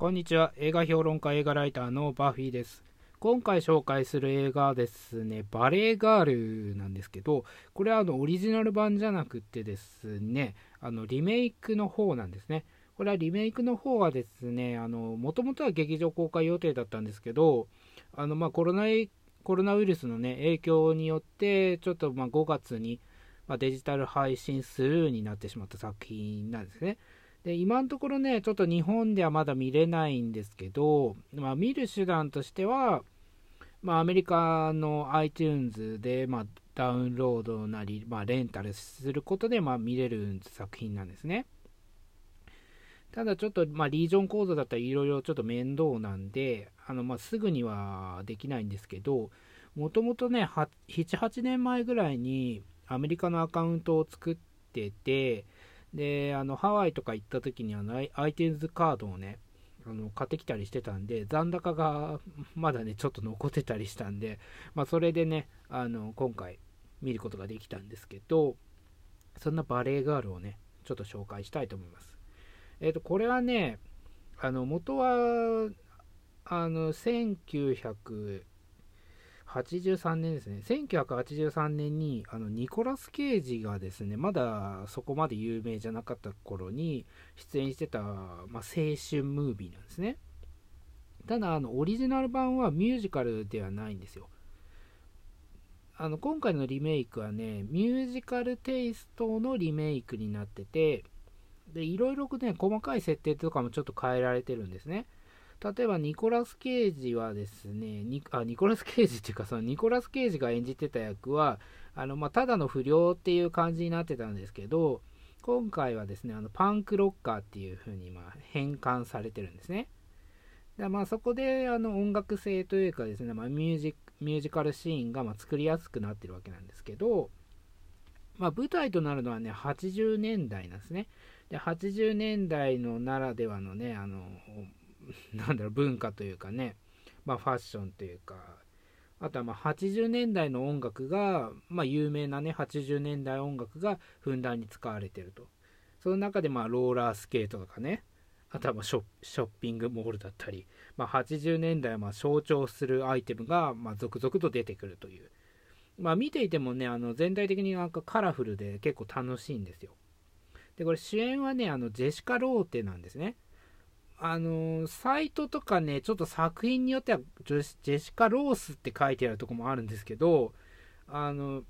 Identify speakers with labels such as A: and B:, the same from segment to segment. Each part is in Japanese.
A: こんにちは。映画評論家、映画ライターのバフィーです。今回紹介する映画はですね、バレーガールなんですけど、これはあのオリジナル版じゃなくてですね、あのリメイクの方なんですね。これはリメイクの方はですね、もともとは劇場公開予定だったんですけど、あのまあコロナコロナウイルスの、ね、影響によって、ちょっとま5月に、まデジタル配信スルーになってしまった作品なんですね。で今のところね、ちょっと日本ではまだ見れないんですけど、まあ、見る手段としては、まあ、アメリカの iTunes で、まあ、ダウンロードなり、まあ、レンタルすることで、まあ、見れる作品なんですね。ただちょっと、まあ、リージョンコードだったらいろいろちょっと面倒なんで、あのまあ、すぐにはできないんですけど、もともとね、7、8年前ぐらいにアメリカのアカウントを作ってて、で、あの、ハワイとか行った時にあの、iTunes カードをね、あの買ってきたりしてたんで、残高がまだね、ちょっと残ってたりしたんで、まあ、それでね、あの今回見ることができたんですけど、そんなバレエガールをね、ちょっと紹介したいと思います。えっ、ー、と、これはね、あの元は、あの、1900、83年ですね、1983年にあのニコラス・ケイジがですね、まだそこまで有名じゃなかった頃に出演してた、まあ、青春ムービーなんですね。ただ、あのオリジナル版はミュージカルではないんですよ。あの今回のリメイクはね、ミュージカルテイストのリメイクになってて、で、いろいろね、細かい設定とかもちょっと変えられてるんですね。例えばニコラス・ケイジはですね、ニあニコラス・ケイジっていうか、そのニコラス・ケイジが演じてた役は、あのまあ、ただの不良っていう感じになってたんですけど、今回はですね、あのパンクロッカーっていう風にま変換されてるんですね。でまあそこであの音楽性というかですね、まあ、ミュージミュージカルシーンがま作りやすくなってるわけなんですけど、まあ、舞台となるのはね、80年代なんですね。で、80年代のならではのね、あの、なんだろう、文化というかね、まあ、ファッションというか、あとはま80年代の音楽が、まあ、有名なね、80年代音楽がふんだんに使われてると。その中でまあローラースケートとかね、あとはまショッピングモールだったり、まあ、80年代をま象徴するアイテムがま続々と出てくるという。まあ、見ていてもね、あの全体的になんかカラフルで結構楽しいんですよ。で、これ主演はね、あのジェシカ・ローテなんですね。あのサイトとかね、ちょっと作品によってはジェシカ・ロースって書いてあるとこもあるんですけど、あの、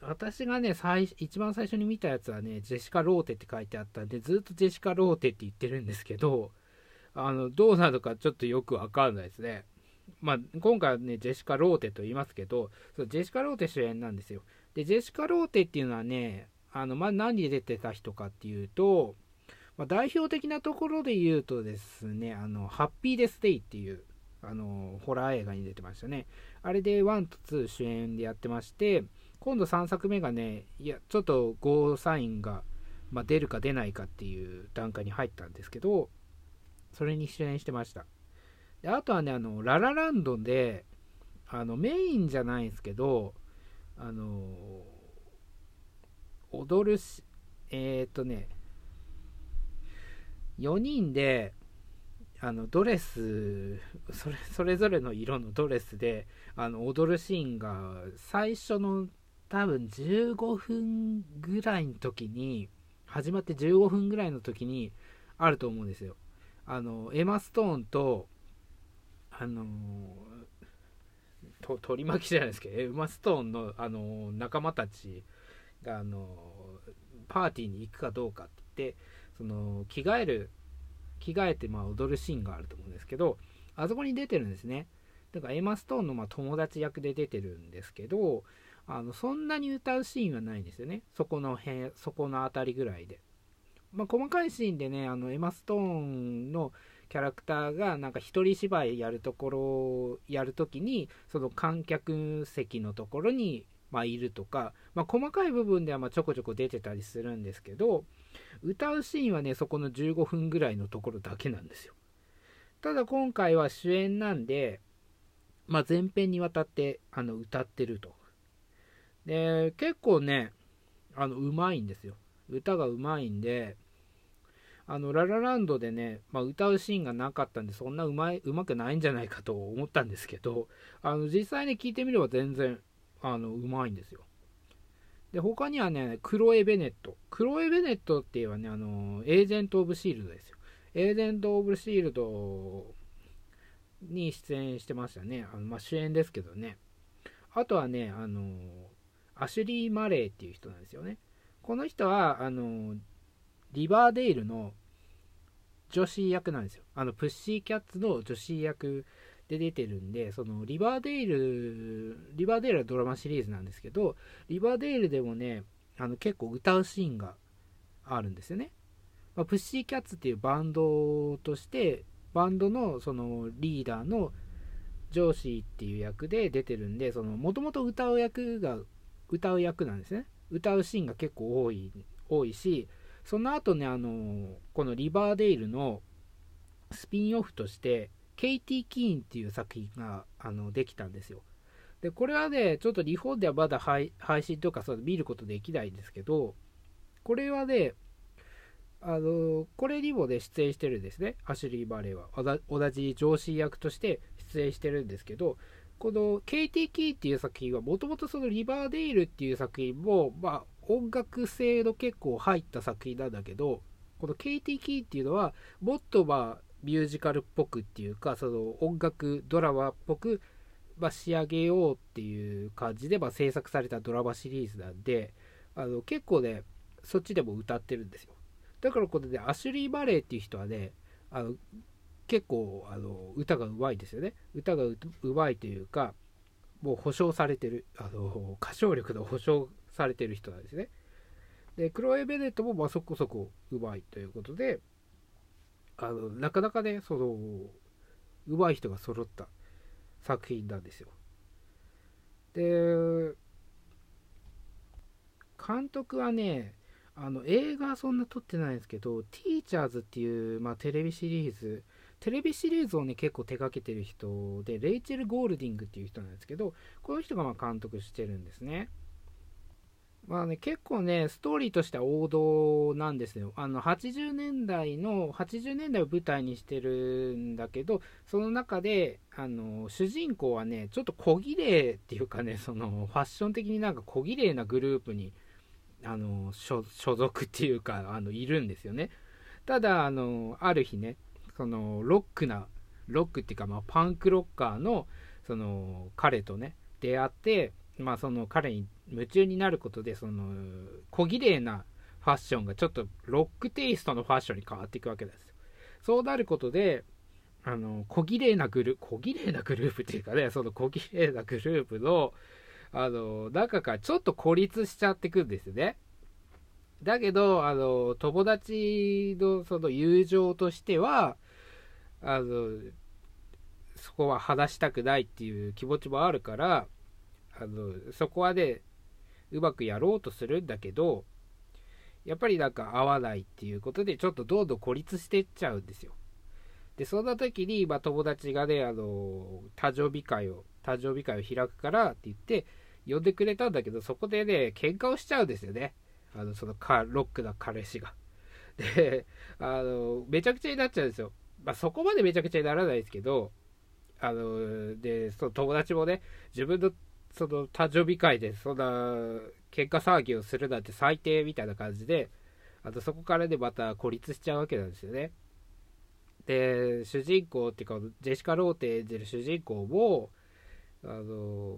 A: 私がね、最一番最初に見たやつはね、ジェシカ・ローテって書いてあったんで、ずっとジェシカ・ローテって言ってるんですけど、あの、どうなのかちょっとよくわかんないですね。まあ、今回はね、ジェシカ・ローテと言いますけど、そジェシカ・ローテ主演なんですよ。で、ジェシカ・ローテっていうのはね、あの、まあ、何で出てた人かっていうと、まあ、代表的なところで言うとですね、あの、ハッピーデスデイっていう、あの、ホラー映画に出てましたね。あれで1と2主演でやってまして、今度3作目がね、いや、ちょっとゴーサインが、まあ、出るか出ないかっていう段階に入ったんですけど、それに出演してました。であとはね、あの、ララランドで、あの、メインじゃないんですけど、あの、踊るし、えっ、とね、4人であのドレスそれそれぞれの色のドレスであの踊るシーンが最初の多分15分ぐらいの時に始まって15分ぐらいの時にあると思うんですよ。あのエマ・ストーンとあのと取り巻きじゃないですけどエマ・ストーンのあの仲間たちがあのパーティーに行くかどうかって言ってその着替える着替えてまあ踊るシーンがあると思うんですけどあそこに出てるんですね。だからエマ・ストーンのま友達役で出てるんですけどあのそんなに歌うシーンはないんですよね。そこの辺そこの辺りぐらいで、まあ、細かいシーンでねあのエマ・ストーンのキャラクターがなんか一人芝居やるところやるときにその観客席のところにまあ、いるとか、まあ、細かい部分ではまちょこちょこ出てたりするんですけど歌うシーンはねそこの15分ぐらいのところだけなんですよ。ただ今回は主演なんで、まあ、前編にわたってあの歌ってると。で結構ねあのうまいんですよ。歌がうまいんであのララランドでね、まあ、歌うシーンがなかったんでそんなうまいうまくないんじゃないかと思ったんですけどあの実際に聞いてみれば全然あのうまいんですよ。で他にはねクロエ・ベネット。クロエ・ベネットっていうのはねあのエージェント・オブ・シールドですよ。エージェント・オブ・シールドに出演してましたね。あの、まあ、主演ですけどね。あとはねあのアシュリー・マレーっていう人なんですよね。この人はあのリバーデイルの女子役なんですよ。あの、プッシーキャッツの女子役で出てるんで、その、リバーデイル、リバーデイルはドラマシリーズなんですけど、リバーデイルでもね、あの、結構歌うシーンがあるんですよね。まあ、プッシーキャッツっていうバンドとして、バンドのそのリーダーの上司っていう役で出てるんで、もともと歌う役が、歌う役なんですね。歌うシーンが結構多い、多いし、その後ね、あのこのリバーデイルのスピンオフとして、ケイティ・キーンっていう作品があのできたんですよ。で、これはね、ちょっと日本ではまだ配信とかそう見ることできないんですけど、これはね、あのこれにもね、出演してるんですね。アシュリー・バレーは。同じ上司役として出演してるんですけど、この KTK っていう作品はもともとそのリバーデイルっていう作品も、まあ、音楽性の結構入った作品なんだけどこの KTK っていうのはもっとまあミュージカルっぽくっていうかその音楽ドラマっぽく、まあ、仕上げようっていう感じで、まあ、制作されたドラマシリーズなんであの結構ねそっちでも歌ってるんですよだからこれ、ね、アシュリー・バレーっていう人はねあの結構あの歌がうまいですよね歌がうまいというかもう保証されてるあの歌唱力の保証されてる人なんですね。で、クロエ・ベネットもまそこそこうまいということで、あのなかなかね、その、うまい人が揃った作品なんですよ。で、監督はね、あの映画はそんな撮ってないんですけど、ティーチャーズっていう、まあ、テレビシリーズ、テレビシリーズをね、結構手掛けてる人で、レイチェル・ゴールディングっていう人なんですけど、この人がま監督してるんですね。まあね、結構ね、ストーリーとしては王道なんですよ。あの、80年代の、80年代を舞台にしてるんだけど、その中で、あの、主人公はね、ちょっと小綺麗っていうかね、その、ファッション的になんか小綺麗なグループに、あの、所属っていうか、あの、いるんですよね。ただ、あの、ある日ね、その、ロックな、ロックっていうか、まあ、パンクロッカーの、その、彼とね、出会って、まあ、その彼に夢中になることでその小綺麗なファッションがちょっとロックテイストのファッションに変わっていくわけです。そうなることであの小綺麗なグループ小綺麗なグループっていうかねその小綺麗なグループのあの中からちょっと孤立しちゃってくんですね。だけどあの友達のその友情としてはあのそこは話したくないっていう気持ちもあるからあのそこはねうまくやろうとするんだけどやっぱりなんか合わないっていうことでちょっとどんどん孤立してっちゃうんですよ。でそんな時に、ま、友達がねあの誕生日会を誕生日会を開くからって言って呼んでくれたんだけどそこでね喧嘩をしちゃうんですよね。あのそのカロックな彼氏が。であのめちゃくちゃになっちゃうんですよ。まあそこまでめちゃくちゃにならないですけどあのでその友達もね自分のその誕生日会でそんな喧嘩騒ぎをするなんて最低みたいな感じであとそこからねまた孤立しちゃうわけなんですよね。で主人公っていうかジェシカ・ローテ演じる主人公もあの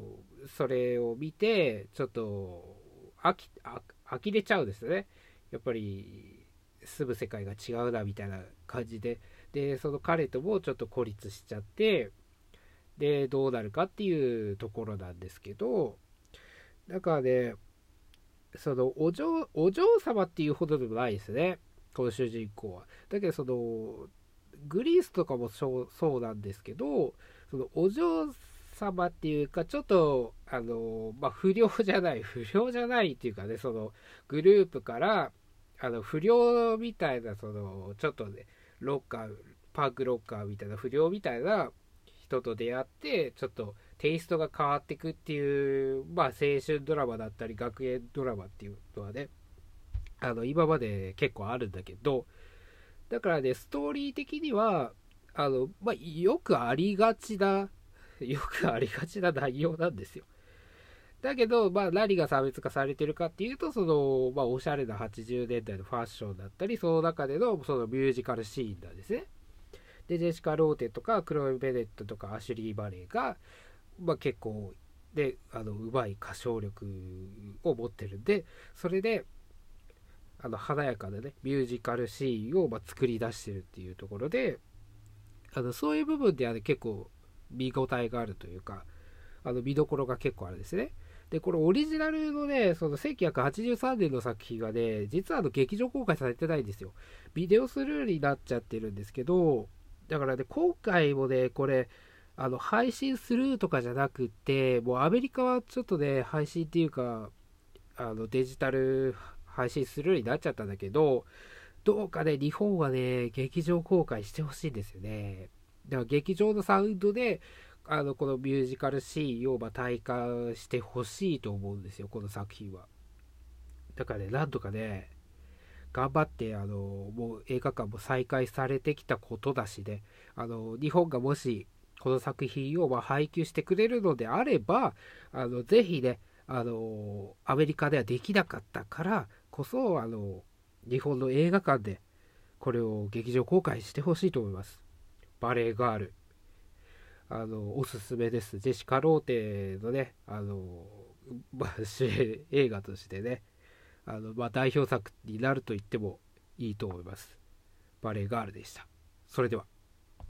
A: それを見てちょっと飽き呆れちゃうんですよね。やっぱり住む世界が違うなみたいな感じで。でその彼ともちょっと孤立しちゃってで、どうなるかっていうところなんですけど、だからね、そのお嬢、お嬢様っていうほどでもないですね。この主人公は。だけど、その、グリースとかもそうなんですけど、そのお嬢様っていうか、ちょっと、あの、まあ、不良じゃない、不良じゃないっていうかね、その、グループから、あの、不良みたいな、その、ちょっとね、ロッカー、パークロッカーみたいな不良みたいな人と出会ってちょっとテイストが変わっていくっていう、まあ、青春ドラマだったり学園ドラマっていうのはねあの今まで結構あるんだけどだからね、ストーリー的には、あの、まあ、よくありがちな、よくありがちな内容なんですよ。だけど、まあ、何が差別化されてるかっていうと、その、まあ、おしゃれな80年代のファッションだったり、その中での、そのミュージカルシーンなんですね。で、ジェシカ・ローテとか、クロエ・ベネットとか、アシュリー・バレーが、まあ、結構、で、あの、うまい歌唱力を持ってるんで、それで、あの、華やかなね、ミュージカルシーンを、ま作り出してるっていうところで、あの、そういう部分ではね、結構、見応えがあるというか、あの、見どころが結構あるんですね。で、これオリジナルのね、その1983年の作品がね、実はあの劇場公開されてないんですよ。ビデオスルーになっちゃってるんですけど、だからね、今回もね、これ、あの、配信するとかじゃなくて、もうアメリカはちょっとね、配信っていうか、あの、デジタル配信するようになっちゃったんだけど、どうかね、日本はね、劇場公開してほしいんですよね。だから劇場のサウンドで、あの、このミュージカルシーンをま体感してほしいと思うんですよ、この作品は。だからね、なんとかね、頑張って、あの、もう映画館も再開されてきたことだしね、あの、日本がもし、この作品をま配給してくれるのであれば、あの、ぜひね、あの、アメリカではできなかったからこそ、あの、日本の映画館で、これを劇場公開してほしいと思います。バレエガール。あの、おすすめです。ジェシカ・ローテのね、あの、まあ、映画としてね、あの、まあ、代表作になると言ってもいいと思います。バレエガールでした。それでは。